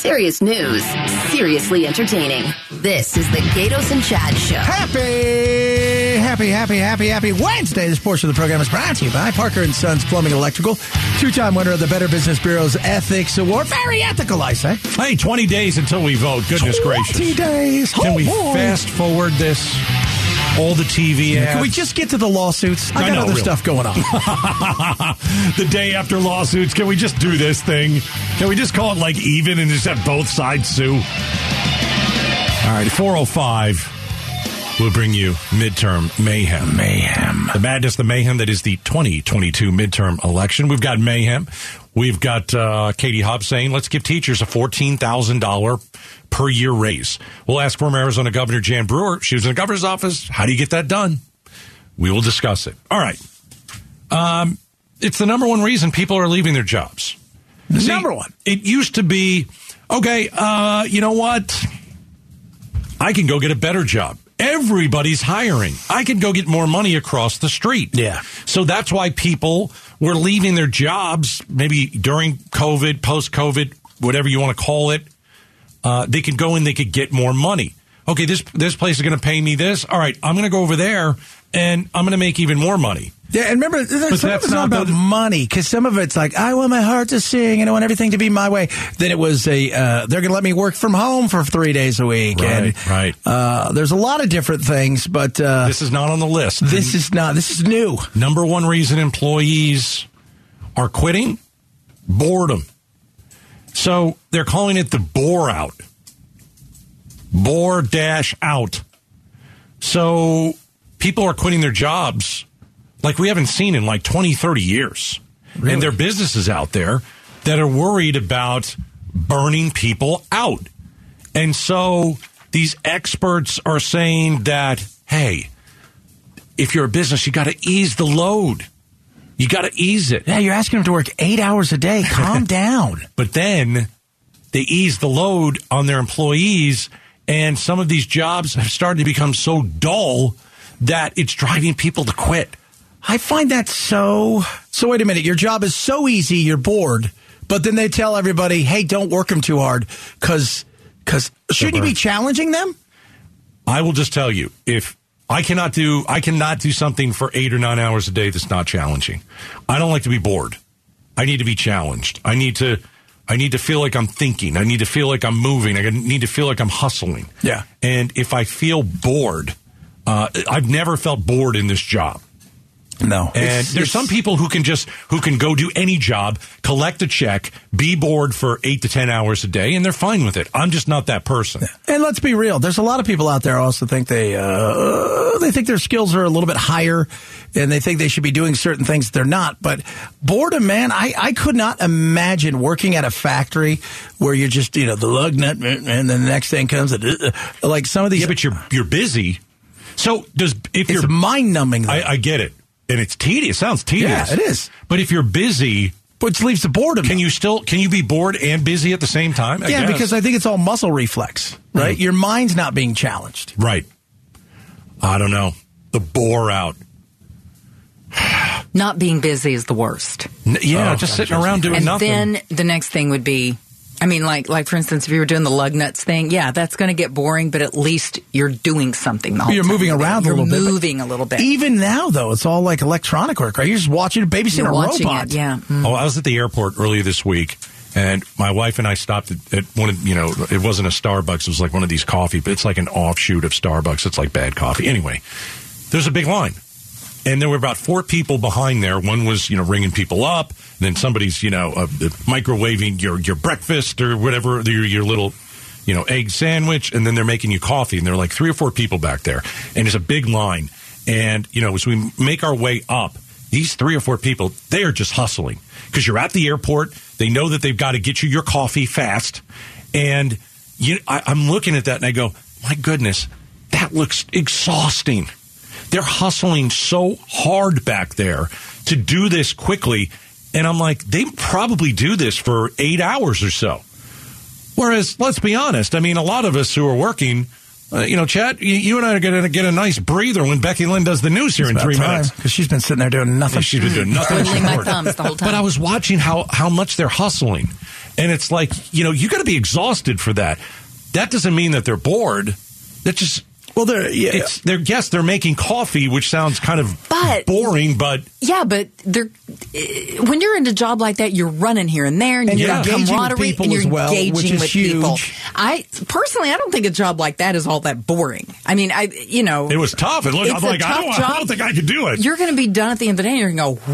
Serious news, seriously entertaining. This is the Gaydos and Chad Show. Happy, happy, happy, happy, happy Wednesday. This portion of the program is brought to you by Parker and Sons Plumbing Electrical, two-time winner of the Better Business Bureau's Ethics Award. Very ethical, I say. Hey, 20 days until we vote. Goodness 20 gracious. days. Can Oh, we boy. fast forward this? All the TV ads. Can we just get to the lawsuits? I I got know, other really. stuff going on. the day after lawsuits, can we just do this thing? Can we just call it like even and just have both sides sue? All right, 405 will bring you midterm mayhem. Mayhem. The madness, the mayhem that is the 2022 midterm election. We've got mayhem. We've got uh, Katie Hobbs saying, let's give teachers a $14,000 per year raise. We'll ask former Arizona Governor Jan Brewer. She was in the governor's office. How do you get that done? We will discuss it. All right. Um, it's the number one reason people are leaving their jobs. See, Number one. It used to be, okay, uh, you know what? I can go get a better job. Everybody's hiring. I can go get more money across the street. Yeah. So that's why people were leaving their jobs maybe during COVID, post COVID, whatever you want to call it. Uh, they could go and they could get more money. Okay, this this place is going to pay me this. All right, I'm going to go over there and I'm going to make even more money. Yeah, and remember, some of it's not about the- money because some of it's like I want my heart to sing and I want everything to be my way. Then it was a uh, they're going to let me work from home for three days a week, Right, and right. Uh, there's a lot of different things, but uh, This is not on the list. this is not. This is new. Number one reason employees are quitting boredom. So they're calling it the bore out. Bore dash out. So people are quitting their jobs like we haven't seen in like 20, 30 years. And there are businesses out there that are worried about burning people out. And so these experts are saying that, hey, if you're a business, you got to ease the load. You got to ease it. Yeah, you're asking them to work eight hours a day. Calm down. But then they ease the load on their employees, and some of these jobs have started to become so dull that it's driving people to quit. I find that so. So wait a minute. Your job is so easy. You're bored, but then they tell everybody, "Hey, don't work them too hard," because because shouldn't you be challenging them? I will just tell you if I cannot do I cannot do something for eight or nine hours a day that's not challenging. I don't like to be bored. I need to be challenged. I need to I need to feel like I'm thinking. I need to feel like I'm moving. I need to feel like I'm hustling. Yeah. And if I feel bored, uh, I've never felt bored in this job. No, And It's- there's it's- some people who can just who can go do any job, collect a check, be bored for eight to ten hours a day, and they're fine with it. I'm just not that person. And let's be real. There's a lot of people out there also think they uh, they think their skills are a little bit higher, and they think they should be doing certain things that they're not. But boredom, man, I, I could not imagine working at a factory where you're just you know the lug nut, and then the next thing comes uh, like some of these. Yeah, but you're you're busy. So does if it's you're mind numbing. I, I get it, and it's tedious. Sounds tedious. Yeah, it is. But if you're busy, which leaves the boredom. can you still can you be bored and busy at the same time? I yeah, guess. because I think it's all muscle reflex, right? Mm. Your mind's not being challenged. right. I don't know the bore out. Not being busy is the worst. N- yeah, Oh, just sitting around doing and nothing. then the next thing would be I mean, like, like for instance, if you were doing the lug nuts thing, yeah, that's going to get boring, but at least you're doing something. The whole You're time moving around a You're little bit, but moving a little bit. Even now, though, it's all like electronic work, right? You're just watching a babysitting You're a watching robot. it, yeah. Mm. Oh, I was at the airport earlier this week, and my wife and I stopped at, at one of you know it wasn't a Starbucks, it was like one of these coffee, but it's like an offshoot of Starbucks. It's like bad coffee. Anyway, there's a big line, and there were about four people behind there. One was you know ringing people up, then somebody's you know uh, microwaving your your breakfast or whatever your your little you know egg sandwich, and then they're making you coffee, and there are like three or four people back there, and it's a big line, and you know as we make our way up these three or four people, they are just hustling because you're at the airport. They know that they've got to get you your coffee fast. And you, I, I'm looking at that and I go, my goodness, that looks exhausting. They're hustling so hard back there to do this quickly. And I'm like, they probably do this for eight hours or so. Whereas, let's be honest, I mean, a lot of us who are working, Uh, you know, Chad, you, you and I are going to get a nice breather when Becky Lynn does the news here in three minutes. because she's been sitting there doing nothing. She's been doing nothing. Twiddling my thumbs the whole time. But I was watching how how much they're hustling, and it's like you know you got to be exhausted for that. That doesn't mean that they're bored. That just Well, they're yeah, it's they're yes they're making coffee, which sounds kind of But- boring, but Yeah, but they're eh, when you're in a job like that, you're running here and there, and, And you've you're got engaging with camaraderie, people and you're as well, engaging which is with people. huge. I personally, I don't think a job like that is all that boring. I mean, I you know, it was tough. And look, It's I'm a like I tough don't, I don't think I could do it. You're going to be done at the end of the day, and you're going to go,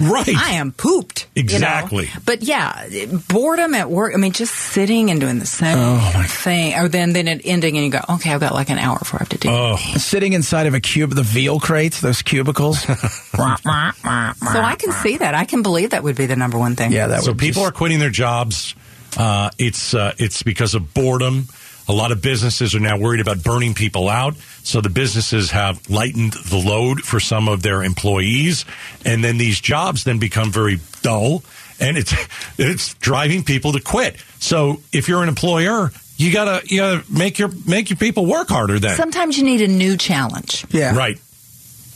"Whoo, Right. I am pooped." you know? Exactly. But yeah, boredom at work. I mean, just sitting and doing the same Oh, thing, or then then it ending, and you go, "Okay, I've got like an hour before I have to do." Oh, sitting inside of a cube, the veal crates, those cubicles. so I can see that. I can believe that would be the number one thing. yeah, that so would people just- are quitting their jobs. Uh, it's uh, it's because of boredom. A lot of businesses are now worried about burning people out, so the businesses have lightened the load for some of their employees, and then these jobs then become very dull, and it's it's driving people to quit. So if you're an employer, you gotta you gotta make your make your people work harder. Then Sometimes you need a new challenge. yeah. right.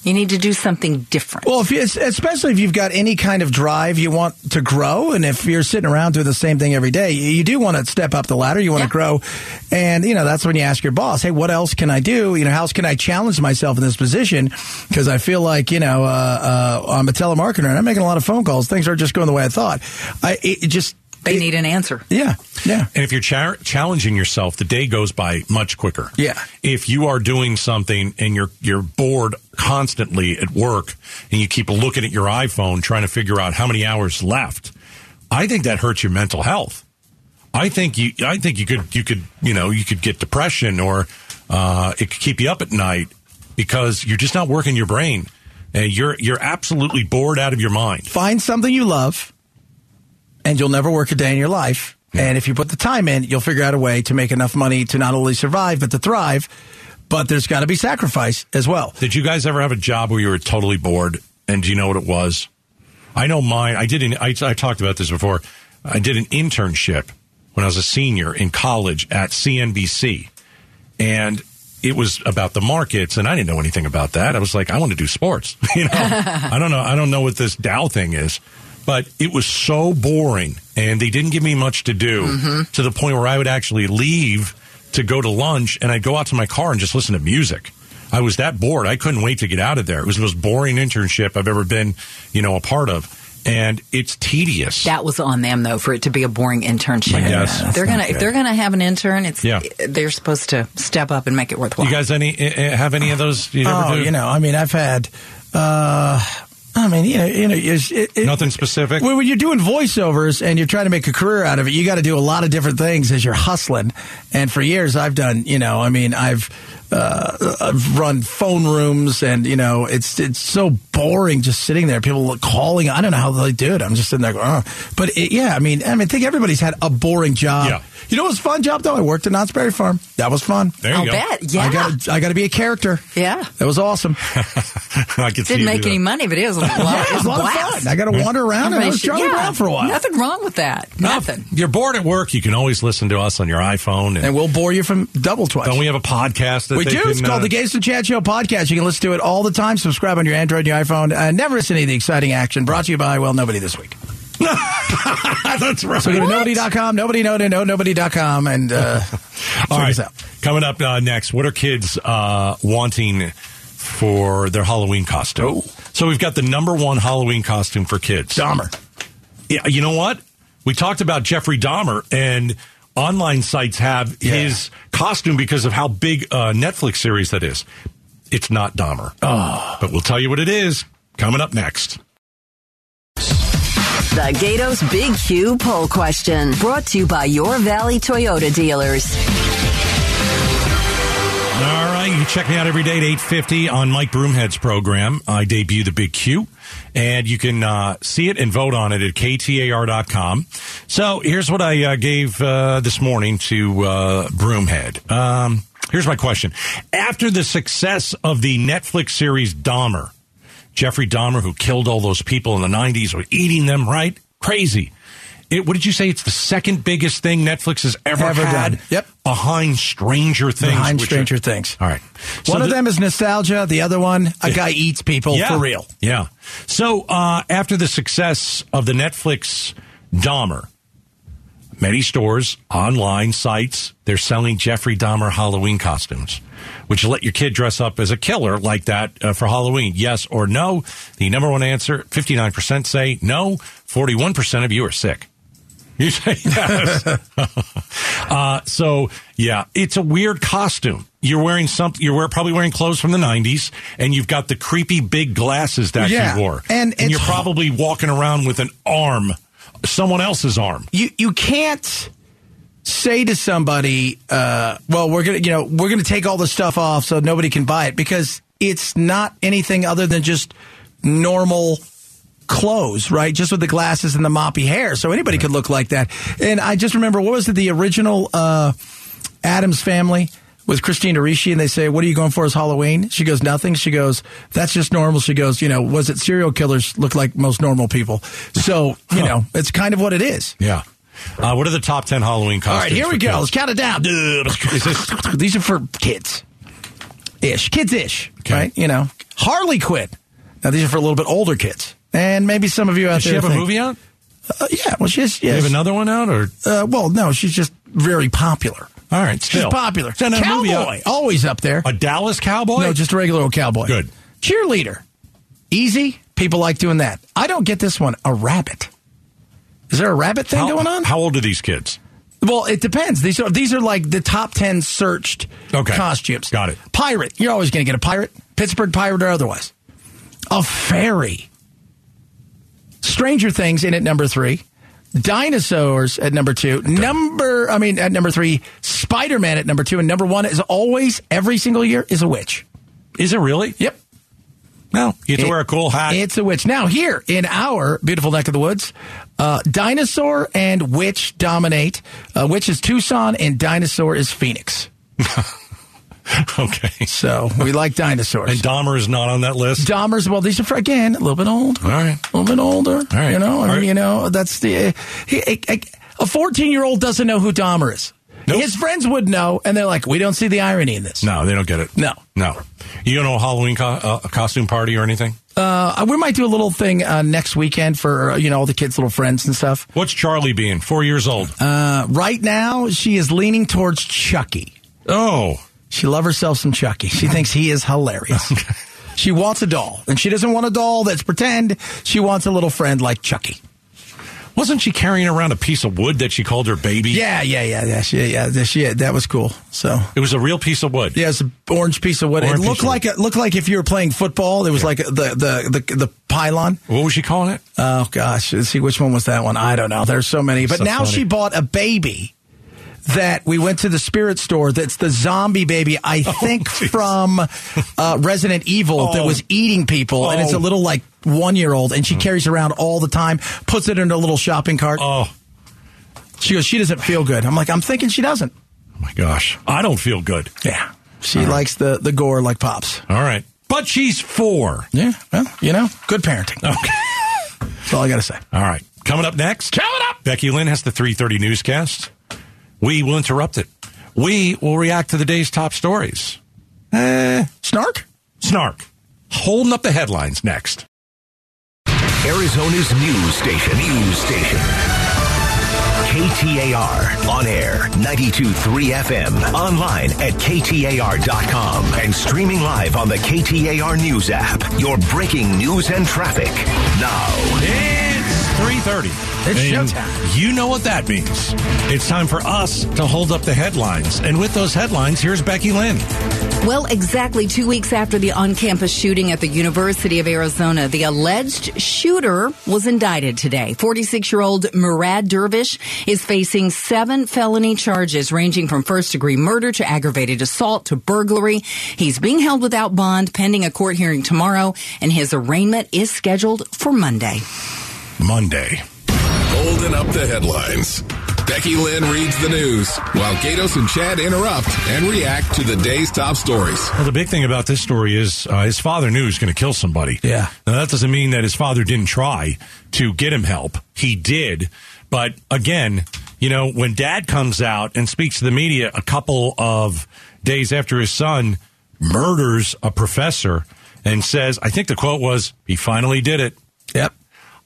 You need to do something different. Well, if you, especially if you've got any kind of drive you want to grow, and if you're sitting around doing the same thing every day, you you do want to step up the ladder. You want Yeah. to grow, and you know that's when you ask your boss, "Hey, what else can I do? You know, how else can I challenge myself in this position? Because I feel like you know uh, uh, I'm a telemarketer and I'm making a lot of phone calls. Things aren't just going the way I thought. I it, it just they it- need an answer. yeah yeah And if you're char- challenging yourself, the day goes by much quicker. Yeah. If you are doing something and you're you're bored constantly at work and you keep looking at your iPhone trying to figure out how many hours left, I think that hurts your mental health. I think you I think you could you could you know you could get depression or uh, it could keep you up at night because you're just not working your brain. And you're you're absolutely bored out of your mind. find something you love, and you'll never work a day in your life. And if you put the time in, you'll figure out a way to make enough money to not only survive but to thrive. But there's got to be sacrifice as well. Did you guys ever have a job where you were totally bored? And do you know what it was? I know mine. I did. An, I, I talked about this before. I did an internship when I was a senior in college at CNBC, and it was about the markets, and I didn't know anything about that. I was like, I want to do sports. you know, I don't know. I don't know what this Dow thing is, but it was so boring, and they didn't give me much to do to the point where I would actually leave to go to lunch, and I'd go out to my car and just listen to music. I was that bored. I couldn't wait to get out of there. It was the most boring internship I've ever been, you know, a part of. And it's tedious. That was on them though for it to be a boring internship. I guess. Yeah, they're gonna not if they're gonna have an intern, it's Yeah. they're supposed to step up and make it worthwhile. you guys any eh, eh, have any of those? You ever Oh, do? you know, I mean, I've had. Uh, I mean, you know, you know, it, it, Nothing specific? When when you're doing voiceovers and you're trying to make a career out of it, you got to do a lot of different things as you're hustling. And for years, I've done, you know, I mean, I've uh, I've run phone rooms, and you know, it's it's so boring just sitting there. People calling. I don't know how they do it. I'm just sitting there going, oh. but it, yeah, I mean, I mean, I think everybody's had a boring job. Yeah. You know, it was a fun job though. I worked at Knott's Berry Farm. That was fun. there you I'll go. bet. Yeah. I got I got to be a character. Yeah. That was awesome. I could Didn't you make any that. money, but it was a lot, Yeah, it was a a lot of fun. I got to wander around and I was should- Charlie yeah, Brown for a while. Nothing wrong with that. No, Nothing. if you're bored at work, you can always listen to us on your iPhone. And, And we'll bore you from double twice. don't we have a podcast that We do. It's called uh, the Gates and Chad Show podcast. You can listen to it all the time. Subscribe on your Android, your iPhone. Uh, never miss any of the exciting action. Brought to you by, well, nobody this week. That's right. So go to nobody.com, nobody, no, no, no, nobody.com, and uh, check All right. us out. Coming up uh, next, what are kids uh, wanting for their Halloween costume? Oh. So we've got the number one Halloween costume for kids. Dahmer. Yeah, you know what? We talked about Jeffrey Dahmer, and online sites have Yeah. his costume because of how big a Netflix series that is. It's not Dahmer. Oh. But we'll tell you what it is coming up next. The Gaydos Big Q poll question brought to you by your Valley Toyota dealers. All right, you check me out every day at 8.50 on Mike Broomhead's program. I debut the Big Q, and you can uh, see it and vote on it at ktar.com. So here's what I uh, gave uh, this morning to uh, Broomhead. Um, here's my question. After the success of the Netflix series Dahmer, Jeffrey Dahmer, who killed all those people in the 90s, was eating them, right? Crazy. It, what did you say? It's the second biggest thing Netflix has ever, Ever had. done. Yep. Behind Stranger Things. Behind Stranger are- Things. All right. So one of them is nostalgia. The other one, a guy eats people yeah, for real. Yeah. So uh, after the success of the Netflix Dahmer, many stores, online sites, they're selling Jeffrey Dahmer Halloween costumes, which let your kid dress up as a killer like that uh, for Halloween. Yes or no? The number one answer: fifty-nine percent say no. Forty-one percent of you are sick. You say yes. uh, so yeah, it's a weird costume. You're wearing something. You're wear, probably wearing clothes from the '90s, and you've got the creepy big glasses that Yeah, you wore, and you're probably walking around with an arm, someone else's arm. You you can't say to somebody, uh, "Well, we're gonna you know we're gonna take all the stuff off so nobody can buy it," because it's not anything other than just normal clothes, right? Just with the glasses and the moppy hair, so anybody could look like that. And I just remember what was it? The original uh, Addams Family. With Christina Ricci, and they say, "What are you going for as Halloween?" She goes, "Nothing." She goes, "That's just normal." She goes, "You know, was it serial killers look like most normal people?" So you know, it's kind of what it is. Yeah. Uh, what are the top ten Halloween costumes? All right, here we go. kids? Let's count it down. These are for kids, ish, kids ish, Okay. right? You know, Harley Quinn. Now these are for a little bit older kids, and maybe some of you out there. Does she have a movie out? Uh, yeah, well, she's Do you have another one out, or uh, well, no, she's just very popular. all right? She's Still popular. Send a movie out. Cowboy, always up there. A Dallas cowboy? No, just a regular old cowboy. Good. Cheerleader. Easy. People like doing that. I don't get this one. A rabbit. Is there a rabbit thing how, going on? How old are these kids? Well, it depends. These are these are like the top ten searched Okay. costumes. Got it. Pirate. You're always going to get a pirate, Pittsburgh pirate or otherwise. A fairy. Stranger Things in at number three. Dinosaurs at number two. Number, I mean, at number three, Spider Man at number two, and number one is always every single year is a witch. Is it really? Yep. No. You have to It- wear a cool hat. It's a witch. Now, here in our beautiful neck of the woods, uh, dinosaur and witch dominate. Uh, witch is Tucson, and dinosaur is Phoenix. okay. So we like dinosaurs. And Dahmer is not on that list. Dahmer's, well, these are for, again, a little bit old. All right. A little bit older. All right. You know, I mean, right. you know, that's the. Uh, a 14 year old doesn't know who Dahmer is. Nope. His friends would know, and they're like, we don't see the irony in this. No, they don't get it. No. No. You don't know a Halloween co- uh, a costume party or anything? Uh, we might do a little thing uh, next weekend for, uh, you know, all the kids' little friends and stuff. What's Charlie being? Four years old. Uh, right now, she is leaning towards Chucky. oh. She loves herself some Chucky. She thinks he is hilarious. She wants a doll, and she doesn't want a doll that's pretend. She wants a little friend like Chucky. Wasn't she carrying around a piece of wood that she called her baby? Yeah, yeah, yeah, yeah. She, yeah, she, that was cool. So. It was a real piece of wood. Yeah, it's an orange piece of wood. Orange it looked like it looked like if you were playing football, it was like the the the the pylon. What was she calling it? Oh gosh, let's see which one was that one. I don't know. There's so many. But So now funny. she bought a baby that we went to the spirit store. That's the zombie baby. I think jeez. from uh, Resident Evil that Oh. was eating people, and it's a Oh. little like one year old, and she carries around all the time. Puts it in a little shopping cart. Oh, She goes, she doesn't feel good. I'm like, I'm thinking she doesn't. my gosh. I don't feel good. Yeah, she likes the the gore like pops. All right. But she's four. Yeah, well, you know, good parenting. Okay. That's all I got to say. All right. Coming up next. Coming up. Becky Lynn has the 3.30 newscast. We will interrupt it. We will react to the day's top stories. Eh, Snark? snark. Holding up the headlines next. Arizona's news station. News station. KTAR. On air. 92.3 FM. Online at KTAR.com. And streaming live on the KTAR News app. Your breaking news and traffic. Now. It's 3.30. It's And showtime. You know what that means. It's time for us to hold up the headlines. And with those headlines, here's Becky Lynn. Well, exactly two weeks after the on campus shooting at the University of Arizona, the alleged shooter was indicted today. 46 year old Murad Dervish is facing seven felony charges ranging from first degree murder to aggravated assault to burglary. He's being held without bond pending a court hearing tomorrow, and his arraignment is scheduled for Monday. Monday. Holding up the headlines. Becky Lynn reads the news while Gaydos and Chad interrupt and react to the day's top stories. Well, the big thing about this story is uh, his father knew he was going to kill somebody. Yeah. Now, that doesn't mean that his father didn't try to get him help. He did. But again, you know, when dad comes out and speaks to the media a couple of days after his son murders a professor and says, I think the quote was, he finally did it. Yep.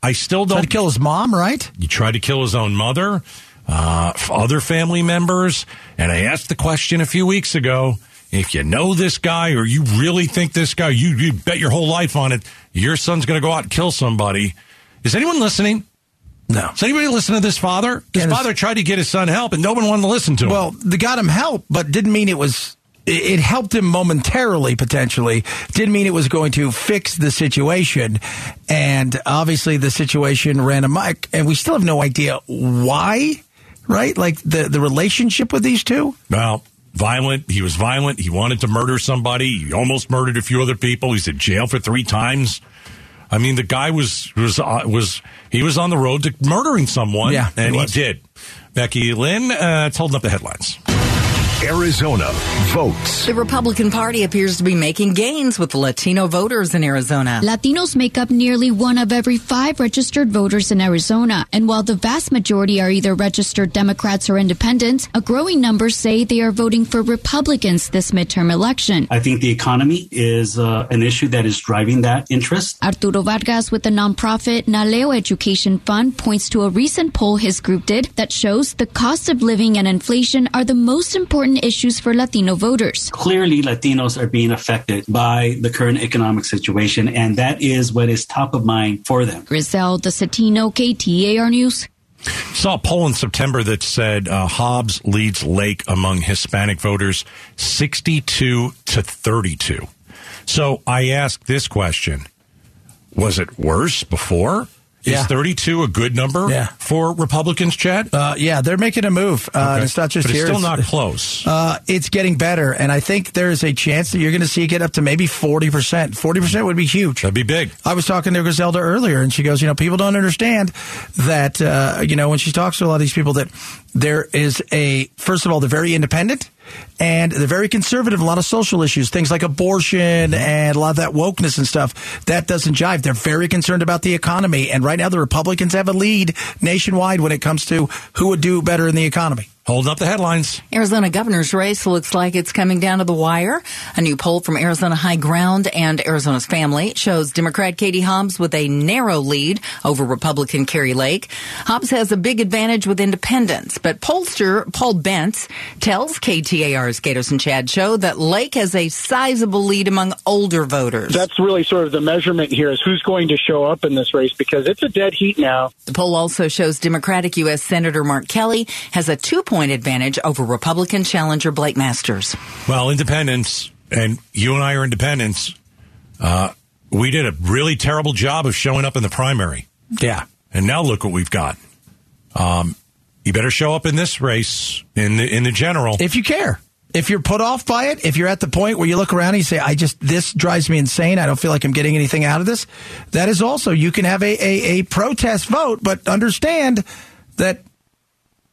I still don't. to kill his mom, right? He tried to kill his own mother, uh, other family members. And I asked the question a few weeks ago if you know this guy or you really think this guy, you, you bet your whole life on it, your son's going to go out and kill somebody. Is anyone listening? No. Does anybody listen to this father? His this- father tried to get his son help and no one wanted to listen to him. Well, they got him help, but didn't mean it was. It helped him momentarily, potentially. Didn't mean it was going to fix the situation. And obviously, the situation ran amok, and we still have no idea why, right? Like the, the relationship with these two? Well, violent. He was violent. He wanted to murder somebody. He almost murdered a few other people. He's in jail for three times. I mean, the guy was was uh, was he was on the road to murdering someone. Yeah, and he, was. did. Becky Lynn, uh, it's holding up the headlines. Arizona votes. The Republican Party appears to be making gains with Latino voters in Arizona. Latinos make up nearly one of every five registered voters in Arizona. And while the vast majority are either registered Democrats or independents, a growing number say they are voting for Republicans this midterm election. I think the economy is uh, an issue that is driving that interest. Arturo Vargas with the nonprofit Naleo Education Fund points to a recent poll his group did that shows the cost of living and inflation are the most important issues for Latino voters. Clearly, Latinos are being affected by the current economic situation, and that is what is top of mind for them. Griselda Zetino, KTAR News. Saw a poll in September that said uh, Hobbs leads Lake among Hispanic voters 62 to 32. So I ask this question Was it worse before? Yeah. Is 32 a good number Yeah. for Republicans, Chad? Uh, yeah, they're making a move. Uh, Okay. It's not just but here. it's still it's- not close. Uh, it's getting better, and I think there is a chance that you're going to see it get up to maybe 40%. 40% would be huge. That'd be big. I was talking to Griselda earlier, and she goes, you know, people don't understand that, uh, you know, when she talks to a lot of these people, that there is a, first of all, they're very independent and they're very conservative. A lot of social issues, things like abortion and a lot of that wokeness and stuff, that doesn't jive. They're very concerned about the economy. And right now, the Republicans have a lead nationwide when it comes to who would do better in the economy. Holding up the headlines. Arizona governor's race looks like it's coming down to the wire. A new poll from Arizona High Ground and Arizona's Family shows Democrat Katie Hobbs with a narrow lead over Republican Kari Lake. Hobbs has a big advantage with independents, but pollster Paul Bentz tells KTAR's Gaydos and Chad show that Lake has a sizable lead among older voters. That's really sort of the measurement here is who's going to show up in this race because it's a dead heat now. The poll also shows Democratic U.S. Senator Mark Kelly has a two point advantage over Republican challenger Blake Masters. Well, independents, and you and I are independents. Uh, we did a really terrible job of showing up in the primary. Yeah. And now look what we've got. Um, you better show up in this race in the in the general. if you care. If you're put off by it, if you're at the point where you look around and you say, I just, this drives me insane. I don't feel like I'm getting anything out of this. That is also, you can have a, a, a protest vote, but understand that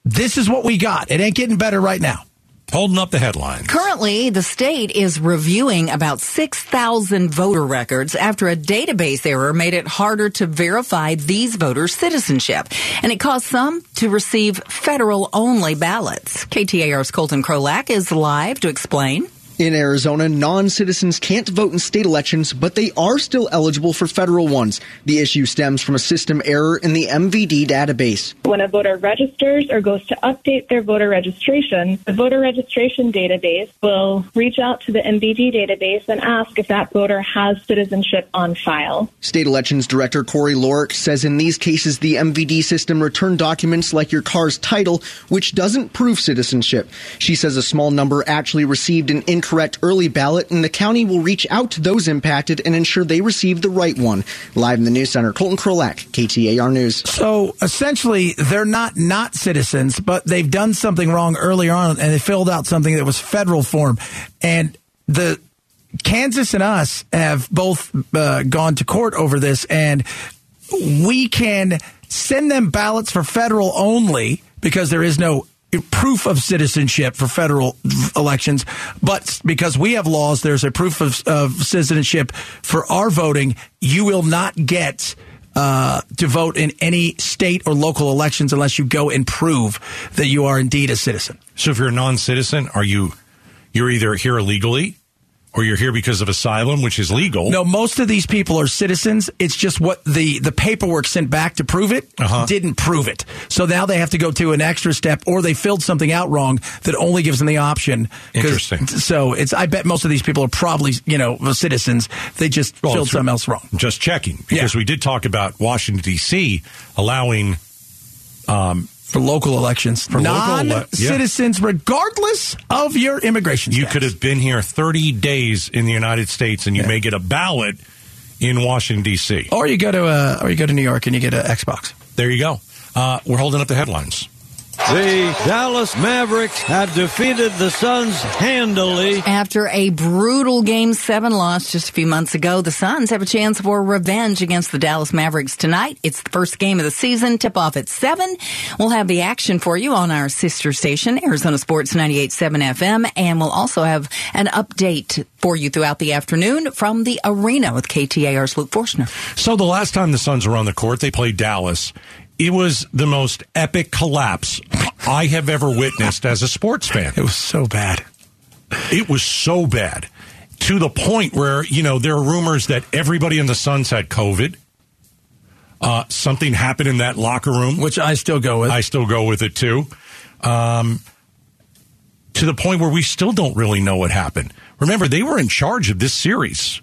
this is what we got. It ain't getting better right now. Holding up the headlines. Currently, the state is reviewing about 6,000 voter records after a database error made it harder to verify these voters' citizenship. And it caused some to receive federal only ballots. KTAR's Colton Krolak is live to explain. In Arizona, non citizens can't vote in state elections, but they are still eligible for federal ones. The issue stems from a system error in the MVD database. When a voter registers or goes to update their voter registration, the voter registration database will reach out to the MVD database and ask if that voter has citizenship on file. State Elections Director Kori Lorick says in these cases, the MVD system returned documents like your car's title, which doesn't prove citizenship. She says a small number actually received an incorrect early ballot, and the county will reach out to those impacted and ensure they receive the right one. Live in the News Center, Colton Krolak, KTAR News. So essentially, they're not not citizens, but they've done something wrong earlier on, and they filled out something that was federal form. And the Kansas and us have both uh, gone to court over this, and we can send them ballots for federal only because there is no proof of citizenship for federal elections. But because we have laws, there's a proof of, of citizenship for our voting. You will not get uh, to vote in any state or local elections unless you go and prove that you are indeed a citizen. So if you're a non-citizen, are you you're either here illegally or you're here because of asylum, which is legal? No, most of these people are citizens. It's just what the, the paperwork sent back to prove it Uh-huh. didn't prove it. So now they have to go to an extra step or they filled something out wrong that only gives them the option. Interesting. So it's, I bet most of these people are probably, you know, citizens. They just Well, filled something else wrong. Just checking because we did talk about Washington D.C. allowing um, for local elections for local ele- yeah. Non-citizens, regardless of your immigration status. You status. could have been here 30 days in the United States, and you may get a ballot in Washington D.C. Or you go to, uh, or you go to New York and you get an Xbox. There you go. Uh, we're holding up the headlines. The Dallas Mavericks have defeated the Suns handily. After a brutal Game 7 loss just a few months ago, the Suns have a chance for revenge against the Dallas Mavericks tonight. It's the first game of the season. Tip off at 7. We'll have the action for you on our sister station, Arizona Sports 98.7 FM, and we'll also have an update for you throughout the afternoon from the arena with KTAR's Luke Forstner. So the last time the Suns were on the court, they played Dallas. It was the most epic collapse I have ever witnessed as a sports fan. It was so bad. It was so bad to the point where, you know, there are rumors that everybody in the Suns had COVID. Uh, something happened in that locker room. Which I still go with. I still go with it too. Um, to the point where we still don't really know what happened. Remember, they were in charge of this series.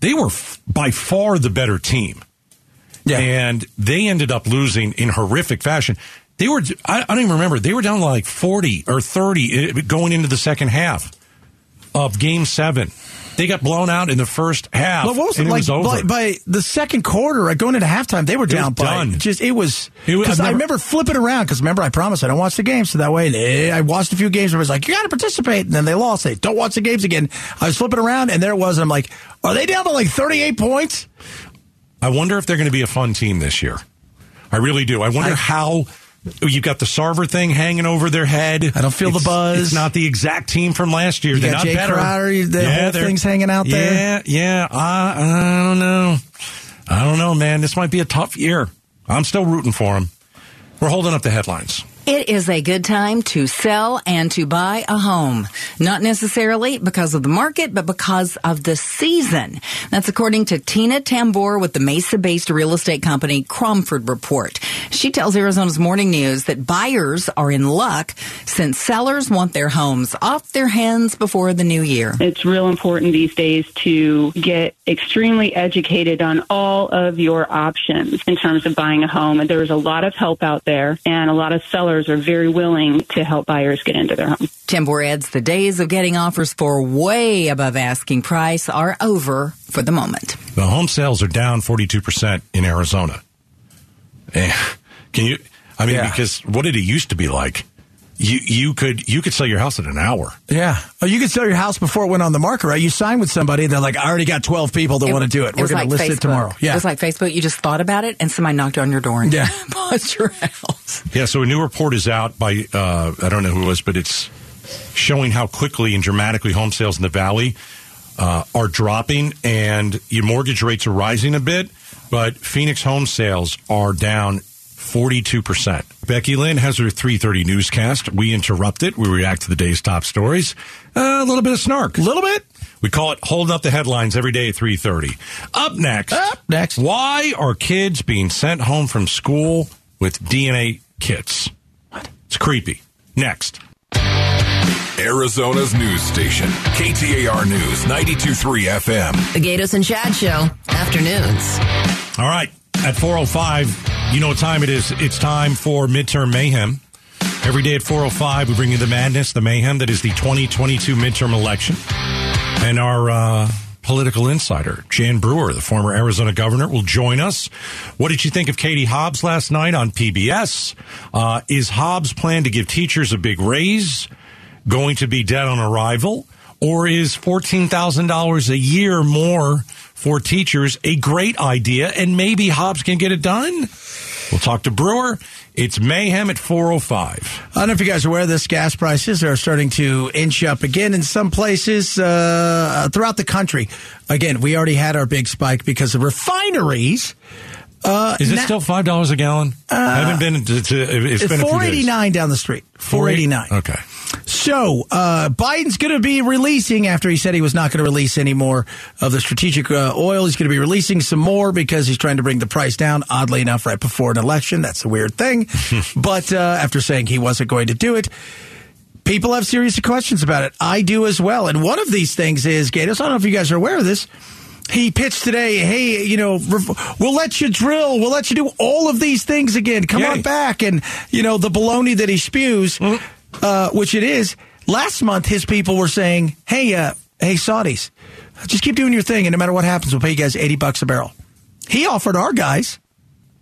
They were f- by far the better team. Yeah. And they ended up losing in horrific fashion. They were, I, I don't even remember, they were down to like 40 or 30 uh, going into the second half of game seven. They got blown out in the first half. But what was it it like was over. by, by the second quarter, like going into halftime, they were was down by done. just it was It was- because I remember flipping around because remember I promised I don't watch the games so that way I watched a few games where it was like you got to participate and then they lost. They don't watch the games again. I was flipping around and there it was. And I'm like, are they down to like 38 points? I wonder if they're going to be a fun team this year. I really do. I wonder how you've got the Sarver thing hanging over their head. I don't feel the buzz. It's not the exact team from last year. You they're got not Jae better. Crowder, the whole they're- thing's hanging out there. Yeah, yeah. I, I don't know. I don't know, man. This might be a tough year. I'm still rooting for them. We're holding up the headlines. It is a good time to sell and to buy a home. Not necessarily because of the market, but because of the season. That's according to Tina Tamboer with the Mesa-based real estate company Cromford Report. She tells Arizona's Morning News that buyers are in luck since sellers want their homes off their hands before the new year. It's real important these days to get extremely educated on all of your options in terms of buying a home. And there's a lot of help out there, and a lot of sellers are very willing to help buyers get into their home. Tamboer adds the days of getting offers for way above asking price are over for the moment. The home sales are down 42% in Arizona. Eh, Can you, I mean, Yeah. because what did it used to be like? You, you could, you could sell your house in an hour. Yeah. Oh, you could sell your house before it went on the market, right? You sign with somebody, they're like, I already got 12 people that want to do it. We're going like to list Facebook. it tomorrow. Yeah. It was like Facebook. You just thought about it and somebody knocked on your door and Yeah. bought your house. Yeah, so a new report is out by uh, I don't know who it was, but it's showing how quickly and dramatically home sales in the valley uh, are dropping, and your mortgage rates are rising a bit, but Phoenix home sales are down. 42%. Becky Lynn has her 3:30 newscast. We interrupt it. We react to the day's top stories. Uh, a little bit of snark. A little bit. We call it holding up the headlines every day at 3:30. Up next. Up next. Why are kids being sent home from school with DNA kits? It's creepy. Next. Arizona's news station, KTAR News 92.3 FM. The Gaydos and Chad Show, afternoons. All right. At 405, you know what time it is. It's time for midterm mayhem. Every day at 405, we bring you the madness, the mayhem that is the 2022 midterm election. And our uh, political insider, Jan Brewer, the former Arizona governor, will join us. What did you think of Katie Hobbs last night on PBS? Uh, is Hobbs' plan to give teachers a big raise going to be dead on arrival? Or is $14,000 a year more for teachers a great idea and maybe Hobbs can get it done? We'll talk to Brewer. It's mayhem at 405. I don't know if you guys are aware this gas prices are starting to inch up again in some places uh, throughout the country. Again, we already had our big spike because of refineries Uh, Is it na- still five dollars a gallon? I haven't been to. to it's been four eighty nine down the street. Four eighty nine. Okay. So uh, Biden's going to be releasing after he said he was not going to release any more of the strategic uh, oil. He's going to be releasing some more because he's trying to bring the price down. Oddly enough, right before an election, that's a weird thing. but uh, after saying he wasn't going to do it. People have serious questions about it. I do as well. And one of these things is, Gaydos, I don't know if you guys are aware of this. He pitched today, hey, you know, we'll let you drill. We'll let you do all of these things again. Come on back. And, you know, the baloney that he spews, uh, which it is. Last month, his people were saying, hey, uh, hey, Saudis, just keep doing your thing. And no matter what happens, we'll pay you guys 80 bucks a barrel. He offered our guys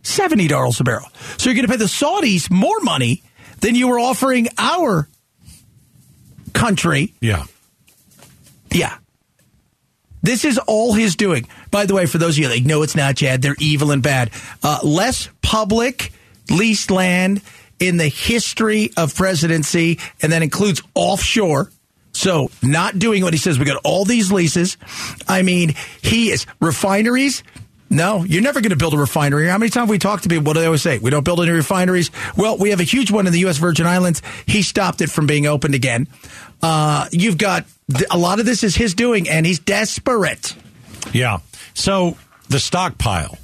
$70 a barrel. So you're going to pay the Saudis more money than you were offering our country. Yeah. Yeah. This is all his doing. By the way, for those of you like, no, it's not, Chad. They're evil and bad. Uh, less public leased land in the history of presidency, and that includes offshore. So, not doing what he says. We got all these leases. I mean, he is refineries. No, you're never going to build a refinery. How many times we talked to people? What do they always say? We don't build any refineries. Well, we have a huge one in the U.S. Virgin Islands. He stopped it from being opened again. Uh, you've got a lot of this is his doing, and he's desperate. Yeah. So the stockpile.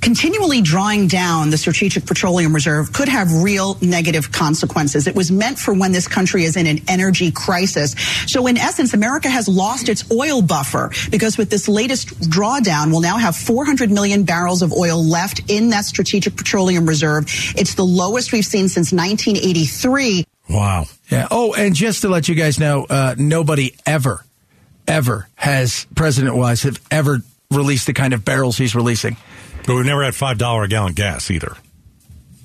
Continually drawing down the Strategic Petroleum Reserve could have real negative consequences. It was meant for when this country is in an energy crisis. So in essence, America has lost its oil buffer because with this latest drawdown, we'll now have 400 million barrels of oil left in that Strategic Petroleum Reserve. It's the lowest we've seen since 1983. Wow. Yeah. Oh, and just to let you guys know, uh, nobody ever, ever has president wise have ever released the kind of barrels he's releasing. But we've never had five dollar a gallon gas either.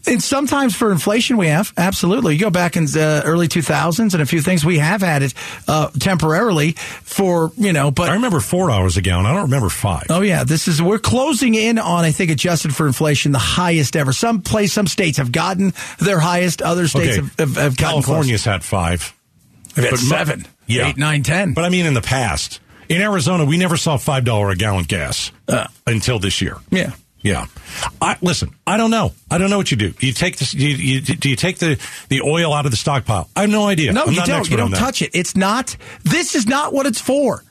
And sometimes for inflation, we have absolutely. You go back in the early 2000s and a few things, we have had it uh, temporarily for you know. But I remember four dollars a gallon. I don't remember five. Oh yeah, this is we're closing in on I think adjusted for inflation the highest ever. Some place, some states have gotten their highest. Other states Okay. have, have, have gotten California's had five. They've had seven, yeah. eight, nine, ten. But I mean, in the past, in Arizona, we never saw five dollar a gallon gas until this year. Yeah. Yeah. I, listen, I don't know. I don't know what you do. You take this. You, you, do you take the, the oil out of the stockpile? I have no idea. No, I'm you don't. You don't touch it. It's not. This is not what it's for.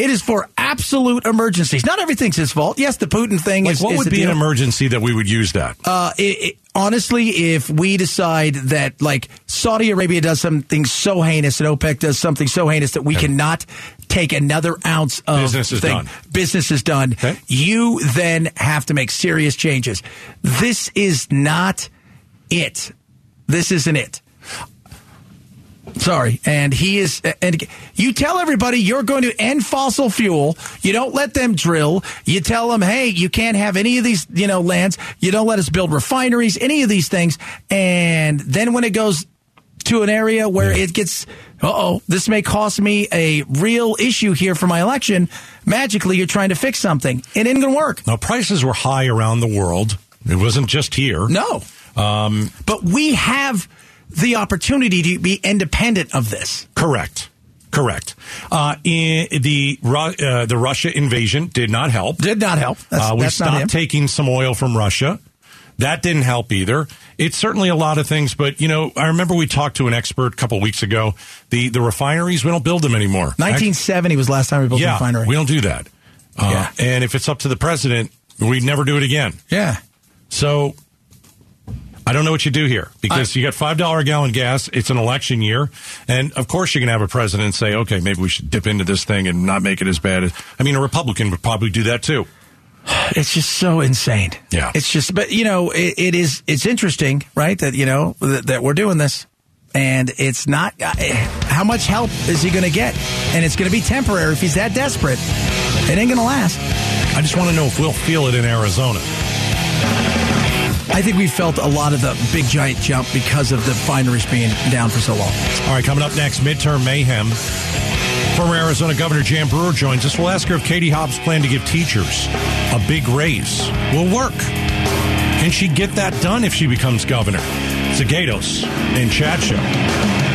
It is for absolute emergencies. Not everything's his fault. Yes, the Putin thing Like, is. what is would be an emergency that we would use that? Uh, it, it, honestly, if we decide that like Saudi Arabia does something so heinous and OPEC does something so heinous that we cannot take another ounce of Business is thing, done. business is done. You then have to make serious changes. This is not it. This isn't it. Sorry. And he is, and you tell everybody you're going to end fossil fuel. You don't let them drill. You tell them, hey, you can't have any of these, you know, lands. You don't let us build refineries, any of these things. And then when it goes to an area where it gets, uh oh, this may cost me a real issue here for my election, magically you're trying to fix something. It ain't going to work. Now, prices were high around the world. It wasn't just here. No. Um, but we have the opportunity to be independent of this. Correct. Correct. Uh, in the uh, the Russia invasion did not help. Did not help. That's- uh, we that's not him. stopped taking some oil from Russia. That didn't help either. It's certainly a lot of things, but you know, I remember we talked to an expert a couple weeks ago. The the refineries, we don't build them anymore. 1970 was the last time we built yeah, a refinery. we don't do that. Uh, Yeah. And if it's up to the president, we'd never do it again. Yeah. So I don't know what you do here because you got five dollar a gallon gas. It's an election year, and of course you can have a president say, "Okay, maybe we should dip into this thing and not make it as bad." as I mean, a Republican would probably do that too. It's just so insane. Yeah. It's just, but you know, it, it is, it's interesting, right? That, you know, that, that we're doing this and it's not, uh, how much help is he going to get? And it's going to be temporary. If he's that desperate, it ain't going to last. I just want to know if we'll feel it in Arizona. I think we felt a lot of the big giant jump because of the refineries being down for so long. All right, coming up next, midterm mayhem. Former Arizona Governor Jan Brewer joins us. We'll ask her if Katie Hobbs' plan to give teachers a big raise will work. Can she get that done if she becomes governor? It's and Chad Show.